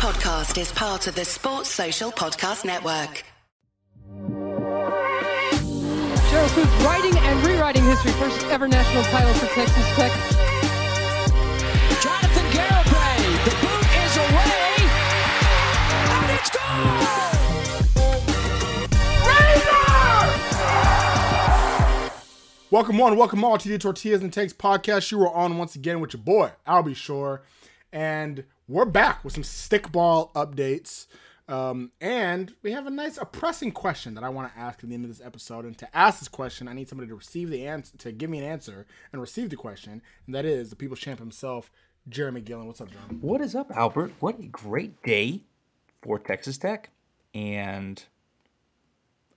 podcast is part of the Sports Social Podcast Network. Sheryl Swoopes writing and rewriting history. First ever national title for Texas Tech. Jonathan Garibay. The boot is away. And it's gone. Welcome one, welcome all to the Tortillas and Takes podcast. You are on once again with your boy, I'll be sure. And we're back with some stickball updates. Um, and we have a nice, a pressing question that I want to ask at the end of this episode. And to ask this question, I need somebody to receive the answer, to give me an answer and receive the question. And that is the people's champ himself, Jeramey Gillen. What's up, Jeramey? What is up, Albert? What a great day for Texas Tech. And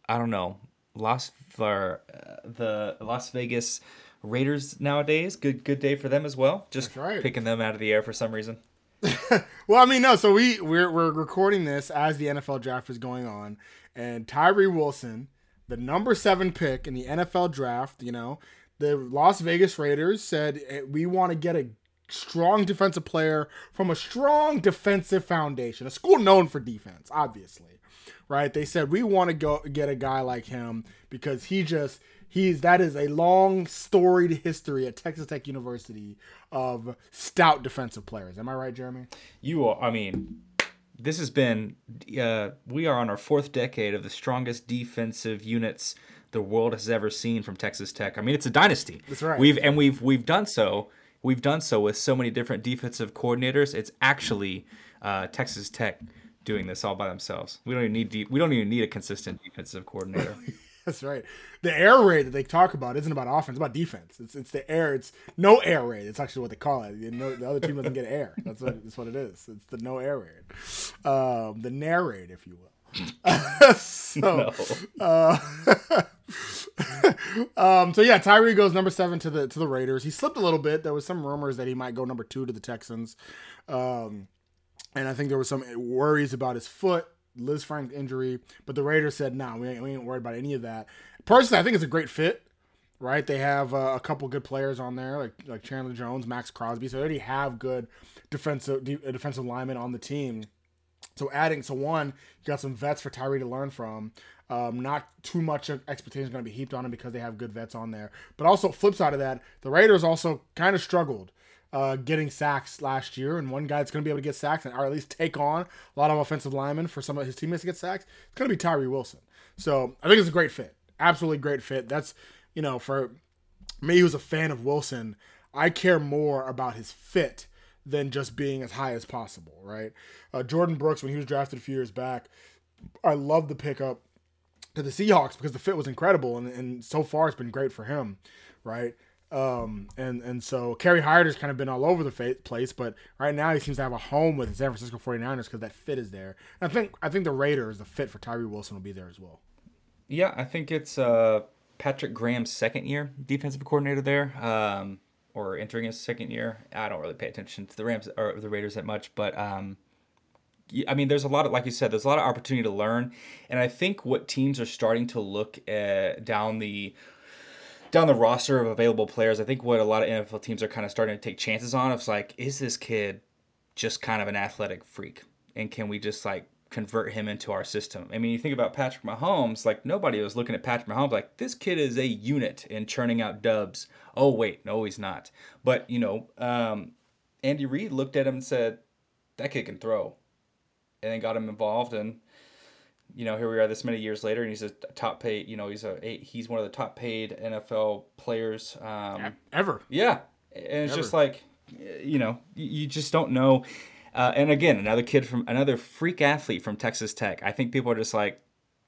I don't know, Las uh, the Las Vegas Raiders nowadays. Good good day for them as well. Just right. picking them out of the air for some reason. Well, I mean, no. So we we're we're recording this as the NFL draft is going on, and Tyree Wilson, the number seven pick in the NFL draft, you know, the Las Vegas Raiders said eh, we want to get a strong defensive player from a strong defensive foundation, a school known for defense, obviously, right? They said we want to go get a guy like him because he just he's that is a long storied history at Texas Tech University of stout defensive players. Am I right, Jeramey? You are, I mean, this has been, uh, we are on our fourth decade of the strongest defensive units the world has ever seen from Texas Tech. I mean, it's a dynasty. That's right. We've and we've we've done so. We've done so with so many different defensive coordinators. It's actually uh, Texas Tech doing this all by themselves. We don't even need de- we don't even need a consistent defensive coordinator. That's right. The air raid that they talk about isn't about offense, it's about defense. It's it's the air. It's no air raid. It's actually what they call it. You know, the other team doesn't get air. That's what that's what it is. It's the no air raid, um, the nair raid, if you will. so, uh, um, so yeah, Tyree goes number seven to the to the Raiders. He slipped a little bit. There was some rumors that he might go number two to the Texans, um, and I think there was some worries about his foot. Lisfranc injury, but the Raiders said, "No, nah, we, ain't, we ain't worried about any of that." Personally, I think it's a great fit. Right? They have uh, a couple good players on there, like like Chandler Jones, Maxx Crosby. So they already have good defensive de- defensive linemen on the team. So adding so one, you got some vets for Tyree to learn from. Um, not too much expectation is going to be heaped on him because they have good vets on there. But also, flip side of that, the Raiders also kind of struggled uh, getting sacks last year, and one guy that's going to be able to get sacks and or at least take on a lot of offensive linemen for some of his teammates to get sacks, it's going to be Tyree Wilson. So I think it's a great fit, absolutely great fit. That's you know for me who's a fan of Wilson, I care more about his fit than just being as high as possible, right? Uh, Jordyn Brooks, when he was drafted a few years back, I love the pickup to the Seahawks because the fit was incredible, and, and so far it's been great for him, right? Um, and and so Kerry Hyder's kind of been all over the fa- place, but right now he seems to have a home with the San Francisco 49ers because that fit is there. And I think I think the Raiders, the fit for Tyree Wilson will be there as well. yeah, I think it's uh, Patrick Graham's second year defensive coordinator there. Um, or entering his second year. I don't really pay attention to the Rams or the Raiders that much, but um, I mean, there's a lot of, like you said, there's a lot of opportunity to learn, and I think what teams are starting to look at down the down the roster of available players. I think what a lot of NFL teams are kind of starting to take chances on. is like, is this kid just kind of an athletic freak, and can we just like convert him into our system? I mean, you think about Patrick Mahomes, like nobody was looking at Patrick Mahomes like this kid is a unit in churning out dubs. Oh wait, no, he's not. But you know, um, Andy Reid looked at him and said, that kid can throw, and then got him involved and. You know, here we are this many years later, and he's a top paid. You know, he's a he's one of the top paid NFL players. Um, Ever. yeah, and it's just like, you know, you, you just don't know. Uh, and again, another kid from another freak athlete from Texas Tech. I think people are just like,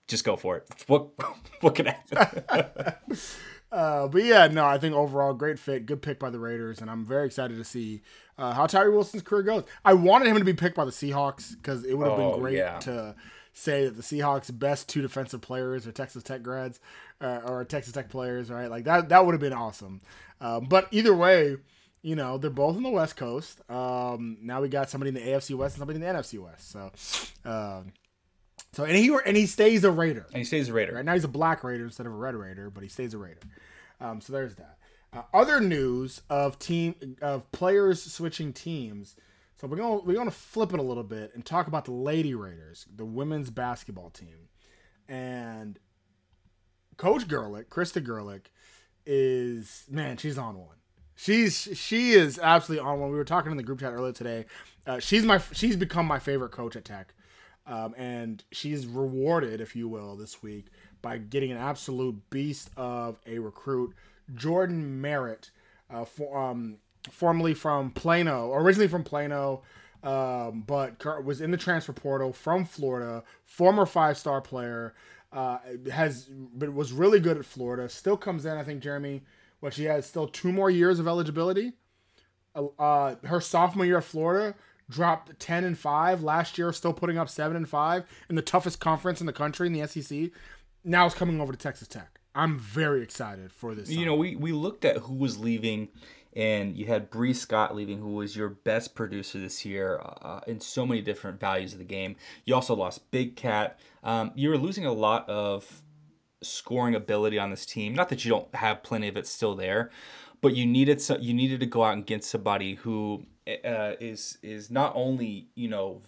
just go for it. What what could happen? Uh, but yeah, no, I think overall great fit, good pick by the Raiders, and I'm very excited to see uh, how Tyree Wilson's career goes. I wanted him to be picked by the Seahawks because it would have Oh, been great yeah. to say that the Seahawks' best two defensive players are Texas Tech grads uh, or Texas Tech players, right? Like that, that would have been awesome. Um, but either way, you know, they're both on the West Coast. Um, now we got somebody in the AFC West and somebody in the NFC West. So, um, so and he and he stays a Raider. and he stays a Raider. Right now he's a black Raider instead of a red Raider, but he stays a Raider. Um, so there's that. Uh, other news of team of players switching teams. So we're gonna we're gonna flip it a little bit and talk about the Lady Raiders, the women's basketball team, and Coach Gerlich, Krista Gerlich, is man, she's on one. She's she is absolutely on one. We were talking in the group chat earlier today. Uh, she's my she's become my favorite coach at Tech, um, and she's rewarded, if you will, this week by getting an absolute beast of a recruit, Jordyn Merritt, uh, for, um, formerly from Plano, originally from Plano, um, but was in the transfer portal from Florida, former five star player. Uh, has but was really good at Florida. Still comes in, I think Jeramey. What she has still two more years of eligibility. Uh, uh, her sophomore year at Florida dropped ten and five last year, still putting up seven and five in the toughest conference in the country in the SEC. Now it's coming over to Texas Tech. I'm very excited for this. You know, we we looked at who was leaving and you had Bree Scott leaving, who was your best producer this year uh, in so many different values of the game. You also lost Big Cat. Um, you were losing a lot of scoring ability on this team. Not that you don't have plenty of it still there, but you needed so, you needed to go out and get somebody who uh, is is not only you know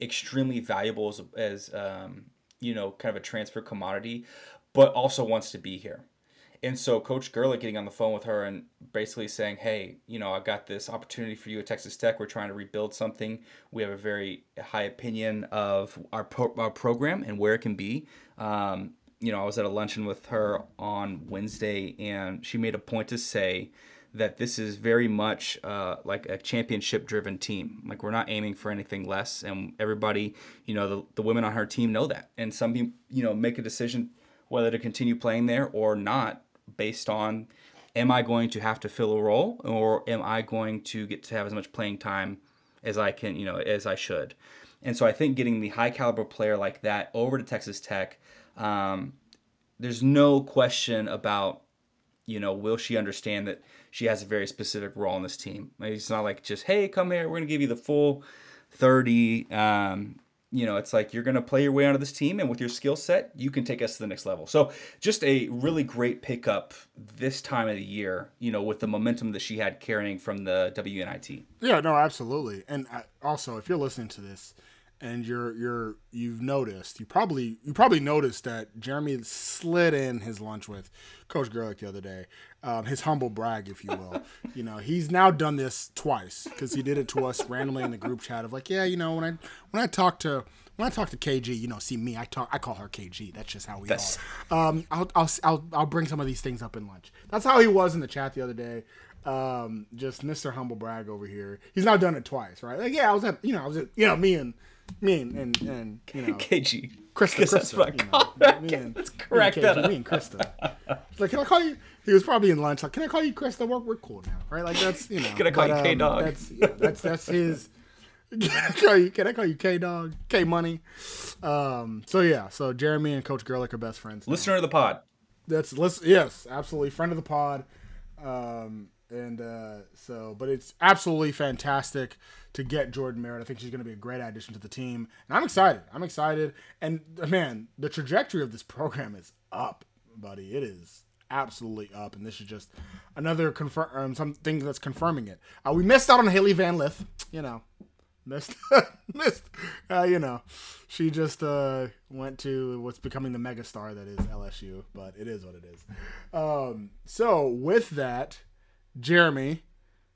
extremely valuable as, as um, you know kind of a transfer commodity, but also wants to be here. And so Coach Gerlich getting on the phone with her and basically saying, "Hey, you know, I've got this opportunity for you at Texas Tech. We're trying to rebuild something. We have a very high opinion of our pro- our program and where it can be." Um, you know, I was at a luncheon with her on Wednesday, and she made a point to say that this is very much uh, like a championship driven team. Like we're not aiming for anything less, and everybody, you know, the, the women on her team know that, and some people, you know, make a decision whether to continue playing there or not based on am I going to have to fill a role or am I going to get to have as much playing time as I can, you know, as I should. And so I think getting the high caliber player like that over to Texas Tech, um, there's no question about, you know, will she understand that she has a very specific role in this team. It's not like just, hey, come here, we're going to give you the full 30. Um, you know, it's like you're going to play your way onto this team, and with your skill set, you can take us to the next level. So, just a really great pickup this time of the year, you know, with the momentum that she had carrying from the WNIT. Yeah, no, absolutely. And uh, also, if you're listening to this and you're you're you've noticed, you probably you probably noticed that Jeramey slid in his lunch with Coach Gerlich the other day. Um, his humble brag, if you will. you know, he's now done this twice because he did it to us randomly in the group chat of like, yeah, you know, when I when I talk to when I talk to KG, you know, see me, I talk, I call her KG. That's just how we That's... are. Um, I'll, I'll, I'll, I'll bring some of these things up in lunch. That's how he was in the chat the other day. Um, just Mr. Humble Brag over here. He's now done it twice, right? Like, yeah, I was at, you know, I was at, you know, me and me and and, and you know, KG. Krista, Krista, that's what you know, me and, Let's correct me and KG, that. Me and Krista. like, can I call you? He was probably in lunch. Like, can I call you Krista? We're, we're cool now, right? Like, that's you know. can I call but, you K Dog? Um, that's yeah, that's that's his. Can I call you, can I call you K Dog? K Money. Um, so yeah, so Jeramey and Coach Gerlich are best friends. Now. Listener of the pod. That's listen. Yes, absolutely, friend of the pod. Um, and uh, so, but it's absolutely fantastic to get Jordyn Merritt. I think she's going to be a great addition to the team, and I'm excited. I'm excited, and man, the trajectory of this program is up, buddy. It is absolutely up, and this is just another confirm um, something that's confirming it. Uh, we missed out on Hailey Van Lith, you know, missed, missed. Uh, you know, she just uh, went to what's becoming the megastar that is LSU, but it is what it is. Um, so with that, Jeramey,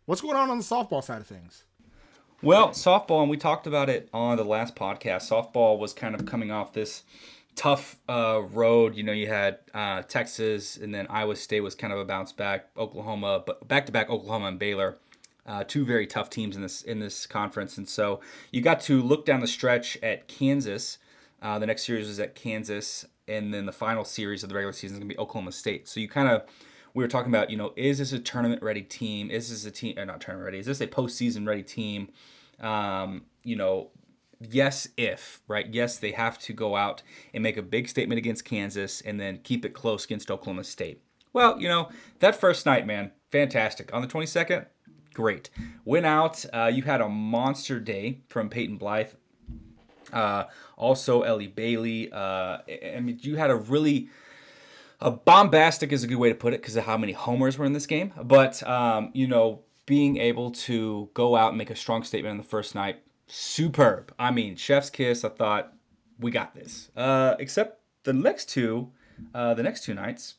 what's going on on the softball side of things? Well, softball, and we talked about it on the last podcast. Softball was kind of coming off this tough uh, road. You know, you had uh, Texas, and then Iowa State was kind of a bounce back. Oklahoma, but back to back Oklahoma and Baylor, uh, two very tough teams in this in this conference. And so you got to look down the stretch at Kansas. Uh, the next series was at Kansas, and then the final series of the regular season is going to be Oklahoma State. So you kind of we were talking about, you know, is this a tournament ready team? Is this a team, or not tournament ready? Is this a postseason ready team? Um, you know, yes, if, right? Yes, they have to go out and make a big statement against Kansas and then keep it close against Oklahoma State. Well, you know, that first night, man, fantastic. On the 22nd, great. Went out. Uh, you had a monster day from Peyton Blythe. Uh, also, Ellie Bailey. Uh, I mean, you had a really a bombastic is a good way to put it because of how many homers were in this game. But um, you know, being able to go out and make a strong statement on the first night, superb. I mean, chef's kiss. I thought we got this. Uh, except the next two, uh, the next two nights,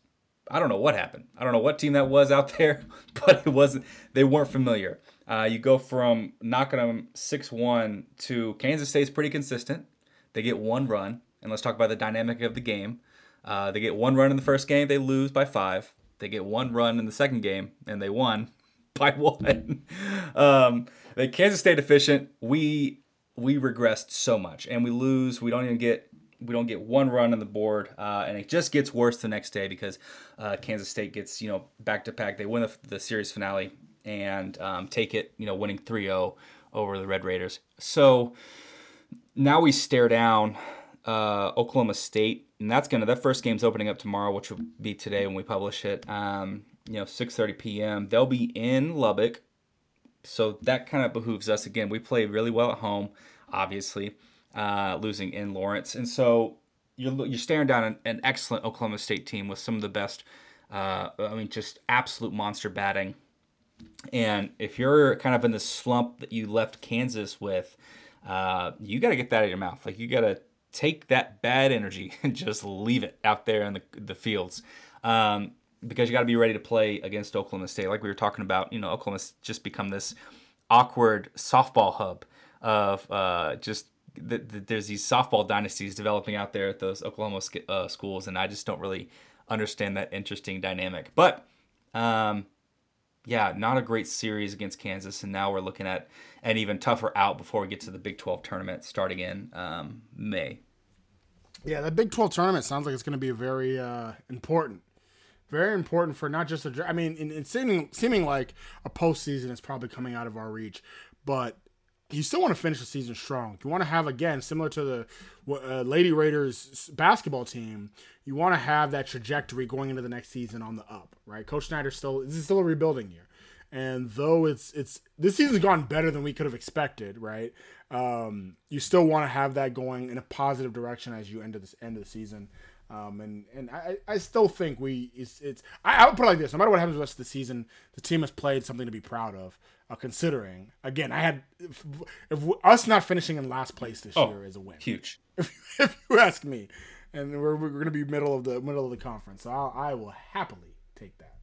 I don't know what happened. I don't know what team that was out there, but it wasn't. They weren't familiar. Uh, you go from knocking them six one to Kansas State's pretty consistent. They get one run, and let's talk about the dynamic of the game. Uh, they get one run in the first game, they lose by five. They get one run in the second game, and they won by one. um, Kansas State efficient. We we regressed so much, and we lose. We don't even get we don't get one run on the board, uh, and it just gets worse the next day because uh, Kansas State gets you know back to back. They win the, the series finale and um, take it, you know, winning 3-0 over the Red Raiders. So now we stare down uh, Oklahoma State, and that's gonna that first game's opening up tomorrow, which will be today when we publish it. Um, you know, 6:30 p.m. They'll be in Lubbock, so that kind of behooves us. Again, we play really well at home, obviously, uh, losing in Lawrence, and so you're you're staring down an, an excellent Oklahoma State team with some of the best. Uh, I mean, just absolute monster batting. And if you're kind of in the slump that you left Kansas with, uh, you got to get that out of your mouth. Like you got to take that bad energy and just leave it out there in the, the fields. Um, because you got to be ready to play against Oklahoma State. Like we were talking about, you know, Oklahoma's just become this awkward softball hub of uh, just the, the, there's these softball dynasties developing out there at those Oklahoma uh, schools, and I just don't really understand that interesting dynamic. But um, yeah, not a great series against Kansas, and now we're looking at an even tougher out before we get to the Big 12 tournament starting in um, May. Yeah, the Big 12 tournament sounds like it's going to be very uh, important. Very important for not just a. I mean, in, seeming seeming like a postseason is probably coming out of our reach, but you still want to finish the season strong. You want to have again similar to the uh, Lady Raiders basketball team. You want to have that trajectory going into the next season on the up, right? Coach Snyder still this is still a rebuilding year, and though it's it's this season's gone better than we could have expected, right? Um, you still want to have that going in a positive direction as you end of this end of the season. Um, and and I, I still think we it's, it's I, I would put it like this: no matter what happens the rest of the season, the team has played something to be proud of. Uh, considering again, I had if, if, us not finishing in last place this oh, year is a win, huge. If, if you ask me, and we're, we're going to be middle of the middle of the conference, so I'll, I will happily take that.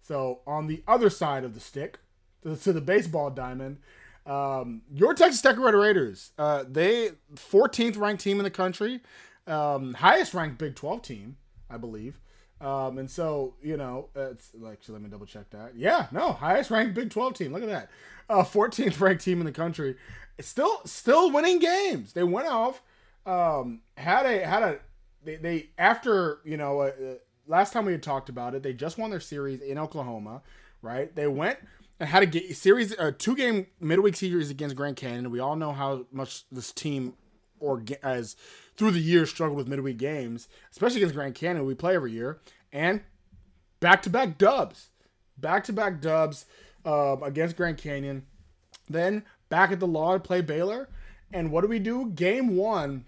So on the other side of the stick, to, to the baseball diamond, um, your Texas Tech Red Raiders, uh, they 14th ranked team in the country um, highest ranked Big 12 team, I believe. Um, and so, you know, it's like, let me double check that. Yeah, no, highest ranked Big 12 team. Look at that. Uh, 14th ranked team in the country. Still, still winning games. They went off, um, had a, had a, they, they after, you know, uh, uh, last time we had talked about it, they just won their series in Oklahoma, right? They went and had a series, a two game midweek series against Grand Canyon. We all know how much this team or as through the years struggled with midweek games, especially against Grand Canyon. We play every year, and back to back dubs, back to back dubs um, against Grand Canyon. Then back at the law to play Baylor, and what do we do? Game one,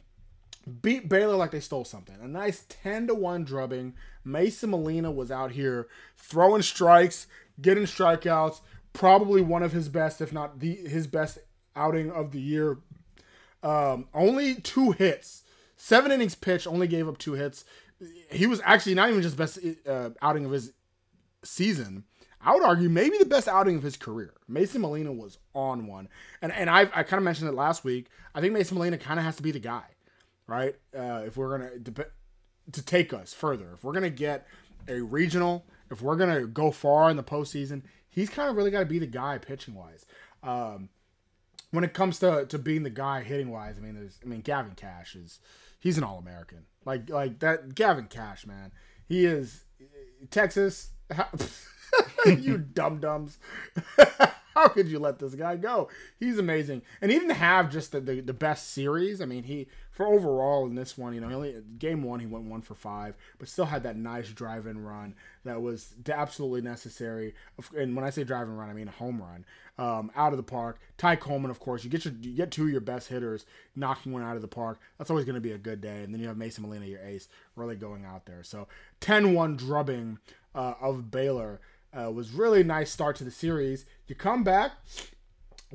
beat Baylor like they stole something. A nice ten to one drubbing. Mason Molina was out here throwing strikes, getting strikeouts. Probably one of his best, if not the his best outing of the year um, only two hits, seven innings pitched, only gave up two hits. He was actually not even just best uh, outing of his season. I would argue maybe the best outing of his career. Mason Molina was on one, and and I I kind of mentioned it last week. I think Mason Molina kind of has to be the guy, right? Uh, if we're gonna to take us further, if we're gonna get a regional, if we're gonna go far in the postseason, he's kind of really got to be the guy pitching wise. Um, when it comes to, to being the guy hitting wise, I mean, there's, I mean, Gavin Kash is, he's an All American. Like, like that, Gavin Kash, man, he is Texas. you dum dums. How could you let this guy go? He's amazing, and he didn't have just the, the, the best series. I mean, he for overall in this one, you know, he only game one he went one for five, but still had that nice drive and run that was absolutely necessary. And when I say drive and run, I mean a home run um, out of the park. Ty Coleman, of course, you get your you get two of your best hitters knocking one out of the park. That's always going to be a good day. And then you have Mason Molina, your ace, really going out there. So 10-1 drubbing uh, of Baylor. Uh, was really nice start to the series. You come back,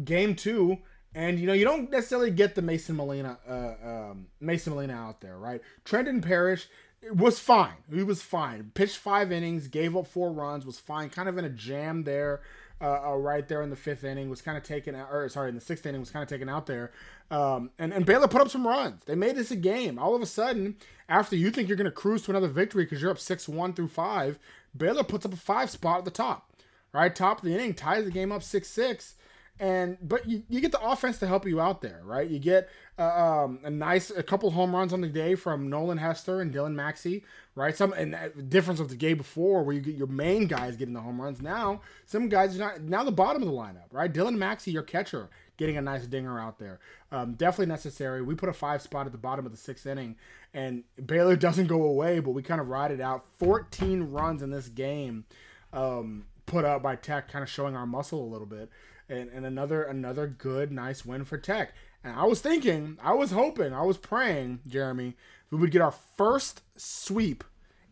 game two, and you know you don't necessarily get the Mason Molina, uh, um, Mason Molina out there, right? Trendan Parish was fine. He was fine. Pitched five innings, gave up four runs, was fine. Kind of in a jam there, uh, uh, right there in the fifth inning. Was kind of taken out, or sorry, in the sixth inning was kind of taken out there. Um, and and Baylor put up some runs. They made this a game. All of a sudden, after you think you're going to cruise to another victory because you're up six one through five, Baylor puts up a five spot at the top, right top of the inning, ties the game up six six and but you, you get the offense to help you out there, right? You get uh, um, a nice a couple home runs on the day from Nolan Hester and Dylan Maxey, right? Some and the difference of the day before where you get your main guys getting the home runs. Now some guys are not now the bottom of the lineup, right? Dylan Maxey, your catcher, getting a nice dinger out there. Um, definitely necessary. We put a five spot at the bottom of the sixth inning, and Baylor doesn't go away, but we kind of ride it out. 14 runs in this game, um, put up by Tech, kind of showing our muscle a little bit and, and another another good nice win for Tech. And I was thinking, I was hoping, I was praying, Jeramey, we would get our first sweep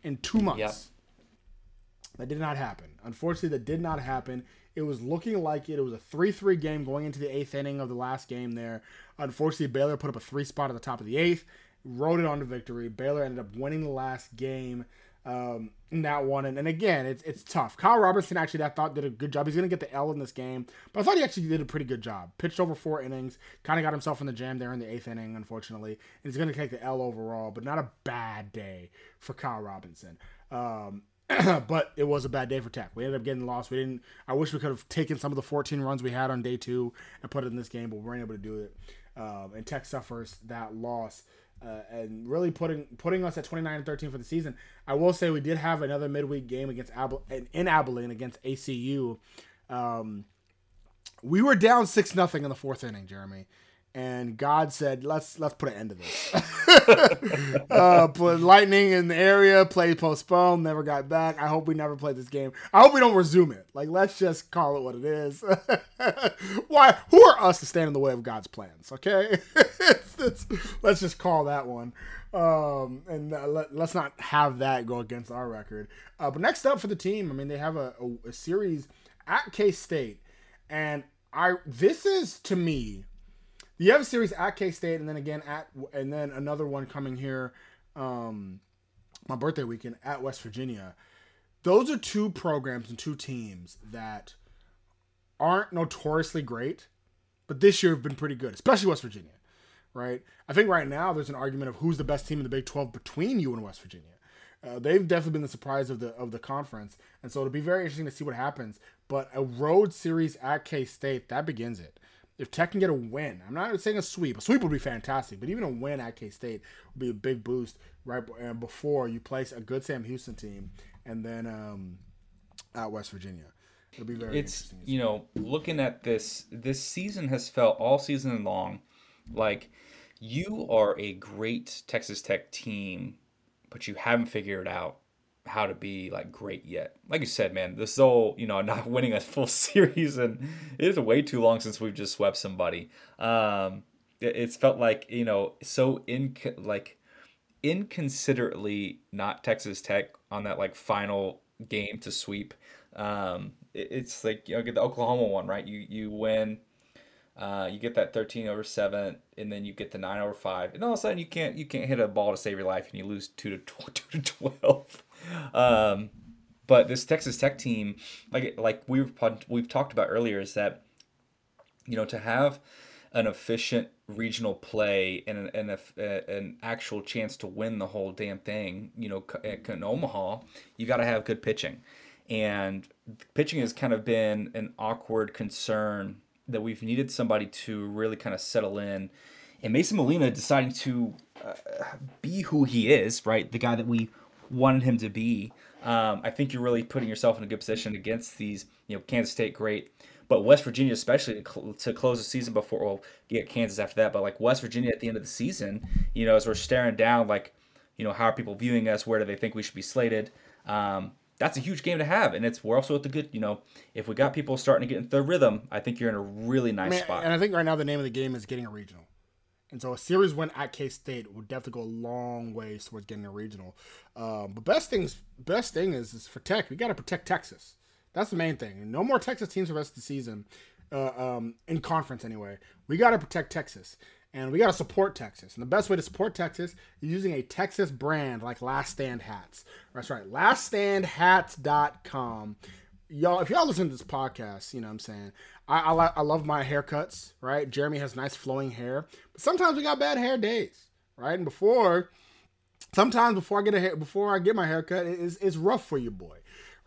in two months. Yep. That did not happen. Unfortunately, that did not happen. It was looking like it. It was a 3 3 game going into the eighth inning of the last game there. Unfortunately, Baylor put up a three spot at the top of the eighth, rode it on to victory. Baylor ended up winning the last game um, in that one. And, and again, it's it's tough. Kyle Robertson actually, I thought did a good job. He's going to get the L in this game, but I thought he actually did a pretty good job. Pitched over four innings, kind of got himself in the jam there in the eighth inning, unfortunately. And he's going to take the L overall, but not a bad day for Kyle Robinson. Um, but it was a bad day for Tech. We ended up getting lost. We didn't. I wish we could have taken some of the 14 runs we had on day two and put it in this game, but we weren't able to do it. Um, and Tech suffers that loss uh, and really putting putting us at 29 and 13 for the season. I will say we did have another midweek game against Ab- in Abilene against ACU. Um, we were down six nothing in the fourth inning, Jeramey, and God said, "Let's let's put an end to this." uh, put lightning in the area, play postponed, never got back. I hope we never play this game. I hope we don't resume it. Like, let's just call it what it is. Why? Who are us to stand in the way of God's plans? Okay, it's, it's, let's just call that one. Um, and uh, let, us not have that go against our record. Uh, but next up for the team, I mean, they have a, a, a series at K State, and I this is to me you have a series at K State, and then again at, and then another one coming here, um, my birthday weekend at West Virginia. Those are two programs and two teams that aren't notoriously great, but this year have been pretty good, especially West Virginia. Right? I think right now there's an argument of who's the best team in the Big 12 between you and West Virginia. Uh, they've definitely been the surprise of the of the conference, and so it'll be very interesting to see what happens. But a road series at K State that begins it if Tech can get a win, I'm not saying a sweep. A sweep would be fantastic, but even a win at K State would be a big boost right before you place a good Sam Houston team and then um, at West Virginia. It'll be very. It's you know looking at this. This season has felt all season long like you are a great Texas Tech team, but you haven't figured it out how to be like great yet. Like you said, man, this whole you know not winning a full series and it is way too long since we've just swept somebody. Um, it, it's felt like you know so in like inconsiderately not Texas Tech on that like final game to sweep. Um, it, it's like you know get the Oklahoma one right. You you win. Uh, you get that 13 over 7 and then you get the 9 over 5 and all of a sudden you can't you can't hit a ball to save your life and you lose 2 to 2 to 12 um, but this Texas Tech team, like like we've we've talked about earlier, is that you know to have an efficient regional play and an, and a, an actual chance to win the whole damn thing, you know, in Omaha, you got to have good pitching. And pitching has kind of been an awkward concern that we've needed somebody to really kind of settle in. And Mason Molina deciding to uh, be who he is, right? The guy that we wanted him to be. Um, I think you're really putting yourself in a good position against these, you know, Kansas State, great, but West Virginia, especially to, cl- to close the season before we'll get Kansas after that. But like West Virginia at the end of the season, you know, as we're staring down, like, you know, how are people viewing us? Where do they think we should be slated? Um, that's a huge game to have, and it's we're also at the good. You know, if we got people starting to get into their rhythm, I think you're in a really nice I mean, spot. And I think right now the name of the game is getting a regional. And so a series win at K State would definitely go a long way towards getting a regional. Um, but best things, best thing is, is for Tech, we got to protect Texas. That's the main thing. No more Texas teams for the rest of the season, uh, um, in conference anyway. We got to protect Texas. And we got to support Texas. And the best way to support Texas is using a Texas brand like Last Stand Hats. That's right, laststandhats.com. Y'all, if y'all listen to this podcast, you know what I'm saying, I, I, I love my haircuts, right? Jeremy has nice flowing hair. But sometimes we got bad hair days, right? And before, sometimes before I get a hair, before I get my haircut, it's, it's rough for you, boy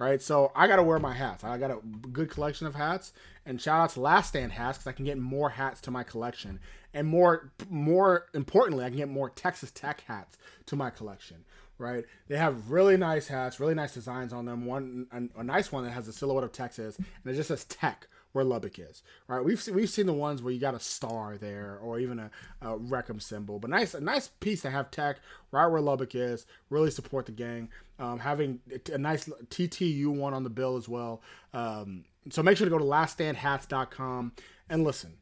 right? So I got to wear my hats. I got a good collection of hats, and shout out to Last Stand hats because I can get more hats to my collection, and more more importantly, I can get more Texas Tech hats to my collection. Right? They have really nice hats, really nice designs on them. One a, a nice one that has a silhouette of Texas, and it just says Tech where Lubbock is, right? We've seen, we've seen the ones where you got a star there or even a, a Reckham symbol, but nice a nice piece to have tech right where Lubbock is. Really support the gang. Um, having a nice TTU one on the bill as well. Um, so make sure to go to laststandhats.com and listen.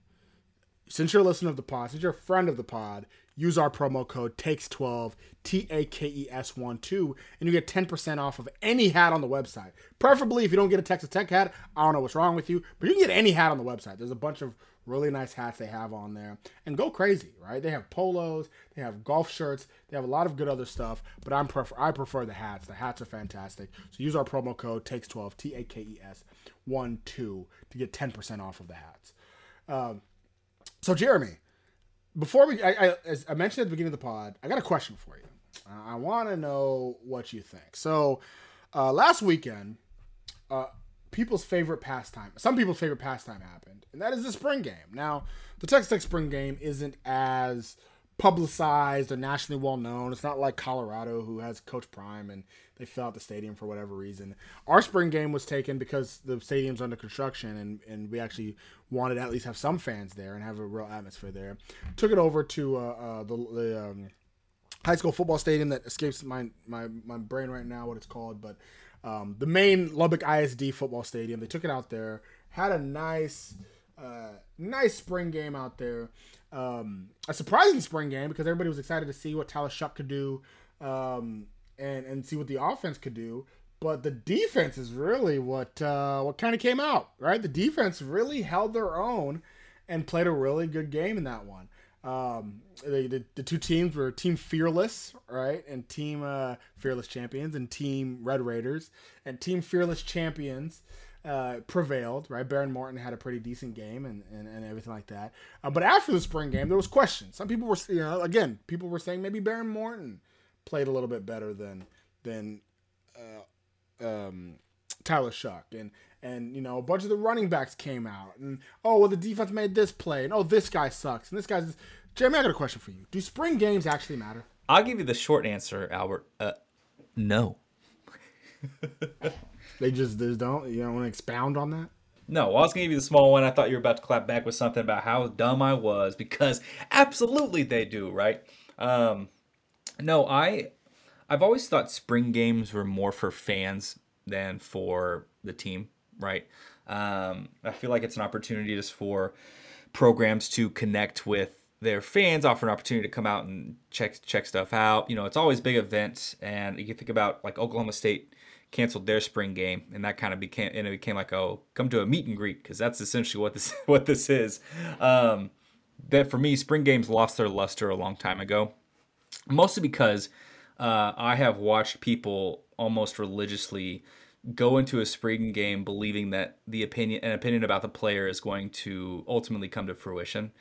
Since you're a listener of the pod, since you're a friend of the pod, use our promo code takes12 t-a-k-e-s-1-2 and you get 10% off of any hat on the website. Preferably if you don't get a texas tech hat i don't know what's wrong with you but you can get any hat on the website. There's a bunch of really nice hats they have on there. And go crazy right? They have polos they have golf shirts they have a lot of good other stuff but i'm prefer i prefer the hats. The hats are fantastic. So use our promo code takes12 t-a-k-e-s 1-2 to get 10% off of the hats. Um, so jeramey before we, I, I, as I mentioned at the beginning of the pod, I got a question for you. I want to know what you think. So, uh, last weekend, uh, people's favorite pastime, some people's favorite pastime happened, and that is the spring game. Now, the Texas Tech spring game isn't as publicized or nationally well known. It's not like Colorado, who has Coach Prime and they fill out the stadium for whatever reason. Our spring game was taken because the stadium's under construction and, and we actually wanted to at least have some fans there and have a real atmosphere there. Took it over to uh, uh, the, the um, high school football stadium that escapes my, my, my brain right now what it's called, but um, the main Lubbock ISD football stadium. They took it out there, had a nice. Uh, nice spring game out there. Um, a surprising spring game because everybody was excited to see what Tyler Shough could do um, and and see what the offense could do. But the defense is really what uh, what kind of came out, right? The defense really held their own and played a really good game in that one. Um, the, the, the two teams were Team Fearless, right, and Team uh, Fearless Champions, and Team Red Raiders, and Team Fearless Champions uh, prevailed, right? Behren Morton had a pretty decent game and, and, and everything like that. Uh, but after the spring game, there was questions. Some people were, you know, again, people were saying maybe Behren Morton played a little bit better than than uh, um, Tyler Shough, and and you know a bunch of the running backs came out, and oh well, the defense made this play, and oh this guy sucks, and this guy's. Jeramey, I got a question for you. Do spring games actually matter? I'll give you the short answer, Albert. Uh, no. They just, they just don't. You don't want to expound on that. No, I was gonna give you the small one. I thought you were about to clap back with something about how dumb I was because absolutely they do, right? Um, no, I, I've always thought spring games were more for fans than for the team, right? Um, I feel like it's an opportunity just for programs to connect with their fans, offer an opportunity to come out and check check stuff out. You know, it's always big events, and you think about like Oklahoma State canceled their spring game, and that kind of became and it became like oh come to a meet and greet because that's essentially what this what this is. Um, that for me, spring games lost their luster a long time ago, mostly because uh, I have watched people almost religiously go into a spring game believing that the opinion an opinion about the player is going to ultimately come to fruition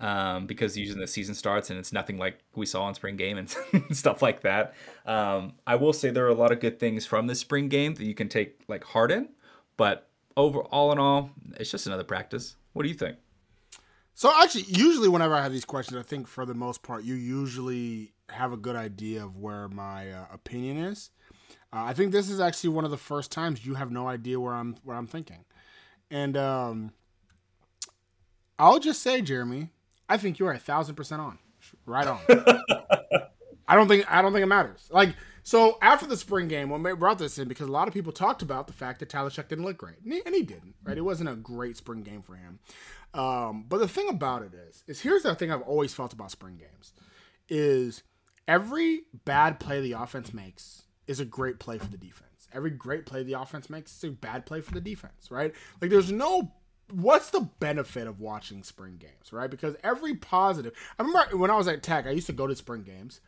um, because usually the season starts and it's nothing like we saw in spring game and stuff like that. Um, I will say there are a lot of good things from the spring game that you can take like heart in, but over all in all, it's just another practice. What do you think? So actually, usually whenever I have these questions, I think for the most part, you usually have a good idea of where my uh, opinion is. Uh, I think this is actually one of the first times you have no idea where I'm where I'm thinking, and um, I'll just say, Jeramey, I think you are a thousand percent on, right on. I don't think I don't think it matters. Like so after the spring game, when we brought this in because a lot of people talked about the fact that Tyler Shough didn't look great, and he, and he didn't. Right, it wasn't a great spring game for him. Um, but the thing about it is, is here's the thing I've always felt about spring games, is every bad play the offense makes is a great play for the defense. Every great play the offense makes is a bad play for the defense, right? Like there's no what's the benefit of watching spring games, right? Because every positive I remember when I was at Tech, I used to go to spring games.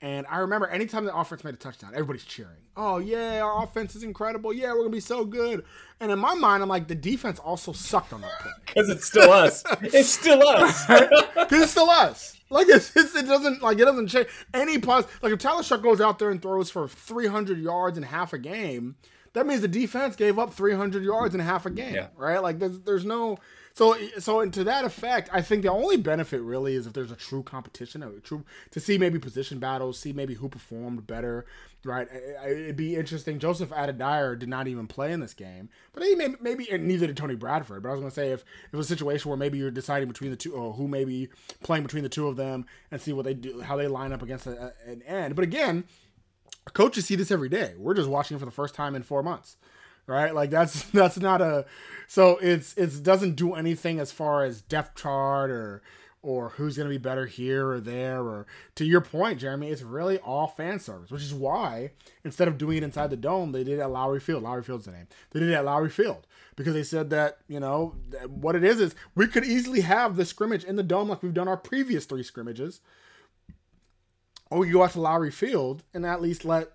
And I remember anytime the offense made a touchdown, everybody's cheering. Oh yeah, our offense is incredible. Yeah, we're gonna be so good. And in my mind, I'm like, the defense also sucked on that play. Because it's still us. it's still us. Because it's still us. Like it's, it's, it doesn't like it doesn't change any pos. Like if Tyler Shough goes out there and throws for 300 yards in half a game, that means the defense gave up 300 yards in half a game, Yeah. right? Like there's there's no so so and to that effect, I think the only benefit really is if there's a true competition, a true to see maybe position battles, see maybe who performed better, right? It'd be interesting. Joseph Adedire did not even play in this game, but he may, maybe and neither did Tony Bradford. But I was gonna say if if it was a situation where maybe you're deciding between the two or who may be playing between the two of them and see what they do, how they line up against a- an end. But again, coaches see this every day. We're just watching it for the first time in four months, right? Like that's that's not a so it's it doesn't do anything as far as depth chart or or who's going to be better here or there or to your point, Jeramey, it's really all fan service, which is why instead of doing it inside the dome, they did it at Lowrey Field. Lowrey Field's the name. They did it at Lowrey Field because they said that you know what it is is we could easily have the scrimmage in the dome like we've done our previous three scrimmages or you go out to Lowrey Field and at least let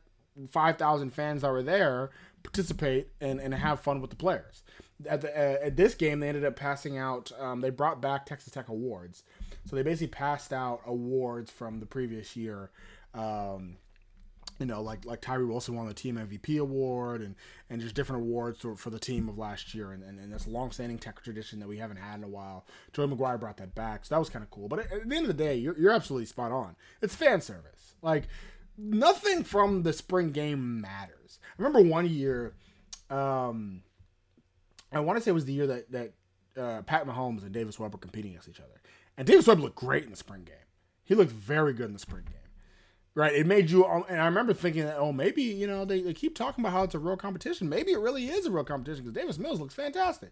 5,000 fans that were there participate and, and have fun with the players. At, the, uh, at this game, they ended up passing out, um, they brought back Texas Tech awards. So they basically passed out awards from the previous year. Um, you know, like like Tyree Wilson won the team MVP award and and just different awards for, for the team of last year and, and, and long-standing tech tradition that we haven't had in a while. Joey McGuire brought that back, so that was kind of cool. But at, at the end of the day, you're, you're absolutely spot on. It's fan service. Like nothing from the spring game matters. I remember one year, um, I want to say it was the year that that uh, Pat Mahomes and Davis Webb were competing against each other, and Davis Webb looked great in the spring game. He looked very good in the spring game right? It made you, um, and I remember thinking that, oh, maybe you know they, they keep talking about how it's a real competition. Maybe it really is a real competition because Davis Mills looks fantastic.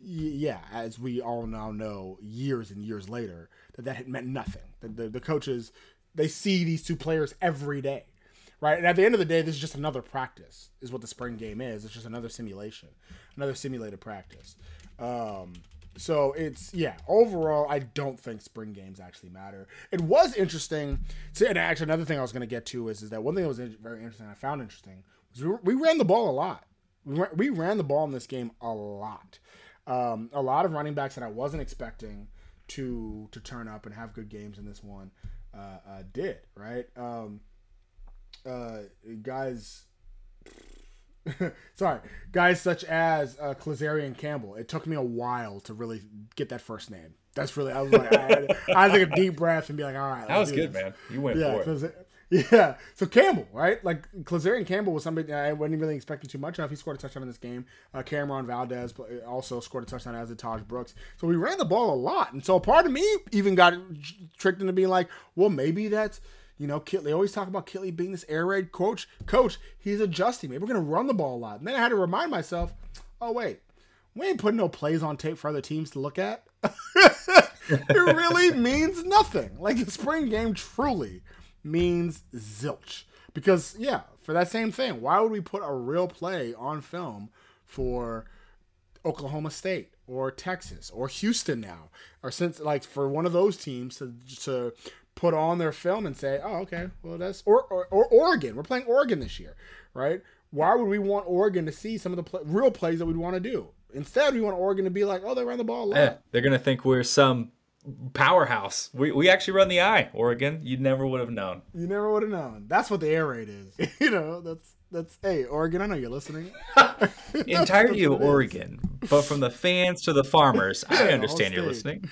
Y- yeah, as we all now know, years and years later, that that had meant nothing. The, the, the coaches they see these two players every day, right? And at the end of the day, this is just another practice. Is what the spring game is. It's just another simulation, another simulated practice. Um, so it's yeah. Overall, I don't think spring games actually matter. It was interesting. To, and actually, another thing I was going to get to is is that one thing that was very interesting. I found interesting was we, we ran the ball a lot. We ran, we ran the ball in this game a lot. Um, a lot of running backs that I wasn't expecting to to turn up and have good games in this one uh, uh, did right. Um, uh, guys sorry, guys such as uh, Klazarian Campbell. It took me a while to really get that first name. That's really I was like I had, I had to take a deep breath and be like, all right, That was good, this. man. You went Yeah, for it. Yeah. So Campbell, right? Like Klazarian Campbell was somebody I wasn't really expecting too much of. He scored a touchdown in this game. Uh, Cameron Valdez also scored a touchdown as did Taj Brooks. So we ran the ball a lot, and so part of me even got tricked into being like, well, maybe that's. You know, Kit, they always talk about Kittley being this air raid coach. Coach, he's adjusting. Maybe we're going to run the ball a lot. And then I had to remind myself, oh, wait, we ain't putting no plays on tape for other teams to look at. it really means nothing. Like the spring game truly means zilch. Because, yeah, for that same thing, why would we put a real play on film for Oklahoma State or Texas or Houston now? Or since, like, for one of those teams to, to put on their film and say, oh, okay, well, that's, or, or, or Oregon. We're playing Oregon this year, right? Why would we want Oregon to see some of the play, real plays that we'd want to do? Instead, we want Oregon to be like, oh, they ran the ball a lot. Yeah, they're gonna think we're some powerhouse. We we actually run the eye, Oregon. You never would have known. You never would have known. That's what the air raid is. you know, that's that's hey, Oregon, I know you're listening. Entirety of what it is. Oregon, but from the fans to the farmers, I understand you're listening.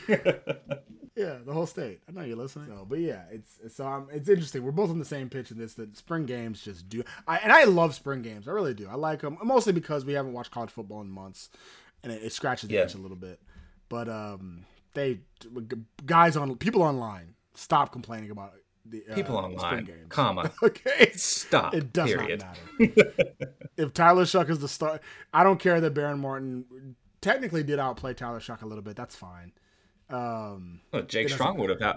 Yeah, the whole state. I know you're listening. So, but yeah, it's it's um it's interesting. We're both on the same pitch in this that spring games just do. I and I love spring games. I really do. I like them mostly because we haven't watched college football in months, and it, it scratches the Yeah. itch a little bit. But um, they guys on people online stop complaining about the uh, People spring online, games. comma. Okay, Stop. It does period. not matter. if Tyler Shough is the star, I don't care that Baron Martin technically did outplay Tyler Shough a little bit. That's fine. Um, Well, Jake Strong would have out.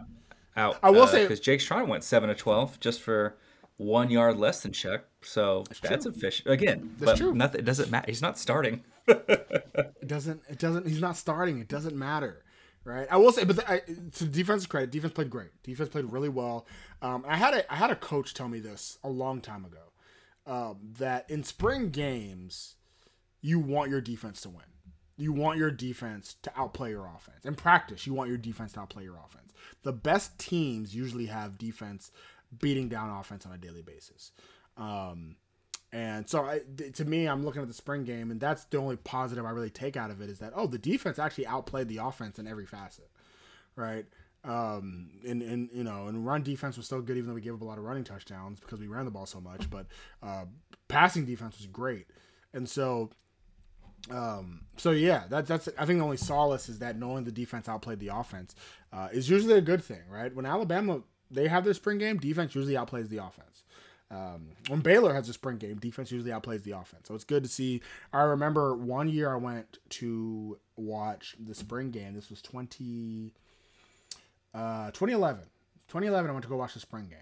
out I will say- because Jake Strong went seven to twelve just for one yard less than Chuck, so that's, a fish again. That's but true. Nothing. It doesn't matter. He's not starting. It doesn't. It doesn't. He's not starting. It doesn't matter, right? I will say, but the, I, to defense's credit, defense played great. Defense played really well. Um, I had a I had a coach tell me this a long time ago um, that in spring games, you want your defense to win. You want your defense to outplay your offense. In practice, you want your defense to outplay your offense. The best teams usually have defense beating down offense on a daily basis. Um, and so, I, to me, I'm looking at the spring game, and that's the only positive I really take out of it is that oh, the defense actually outplayed the offense in every facet, right? Um, and and you know, and run defense was still good, even though we gave up a lot of running touchdowns because we ran the ball so much. But uh, passing defense was great, and so um, so yeah, that's that's I think the only solace is that knowing the defense outplayed the offense uh, is usually a good thing, right? When Alabama they have their spring game, defense usually outplays the offense. Um, when Baylor has a spring game, defense usually outplays the offense. So it's good to see. I remember one year I went to watch the spring game. This was 20, uh, 2011. 2011, I went to go watch the spring game.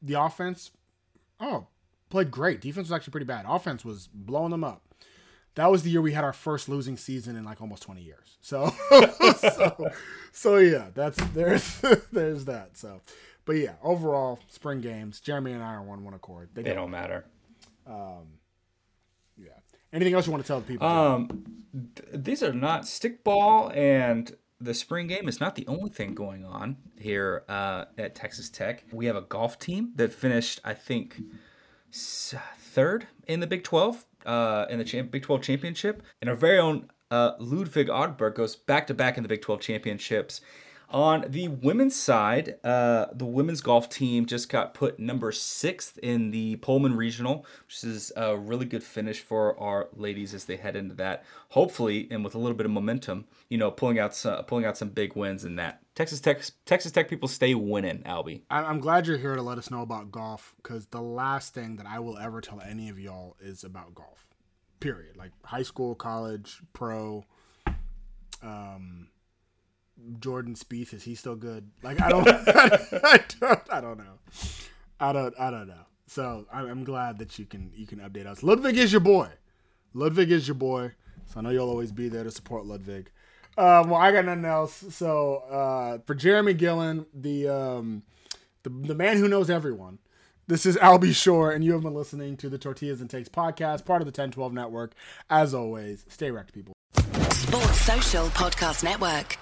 The offense, oh, played great. Defense was actually pretty bad. Offense was blowing them up that was the year we had our first losing season in like almost 20 years. So, so, so yeah, that's there's there's that. So, but yeah, overall spring games, Jeramey and I are on one accord. They don't matter. Yeah. Anything else you want to tell the people? Um, th- these are not stickball and the spring game is not the only thing going on here uh, at Texas Tech. We have a golf team that finished, I think, third in the Big 12 uh, in the Big 12 championship, and our very own uh, Ludvig Åberg goes back to back in the Big 12 championships. On the women's side, uh, the women's golf team just got put number sixth in the Pullman Regional, which is a really good finish for our ladies as they head into that. Hopefully, and with a little bit of momentum, you know, pulling out some, pulling out some big wins in that. Texas Tech, Texas Tech people stay winning. Albie. I'm glad you're here to let us know about golf because the last thing that I will ever tell any of y'all is about golf. Period. Like high school, college, pro. Um, Jordan Spieth is he still good? Like I don't, I don't, I don't know. I don't, I don't know. So I'm, glad that you can you can update us. Ludvig is your boy. Ludvig is your boy. So I know you'll always be there to support Ludvig. Um, well, I got nothing else. So uh, for Jeramey Gillen, the um, the, the man who knows everyone. This is Albie Shore, and you have been listening to the Tortillas and Takes podcast, part of the 1012 network. As always, stay wrecked, people. Sports Social Podcast Network.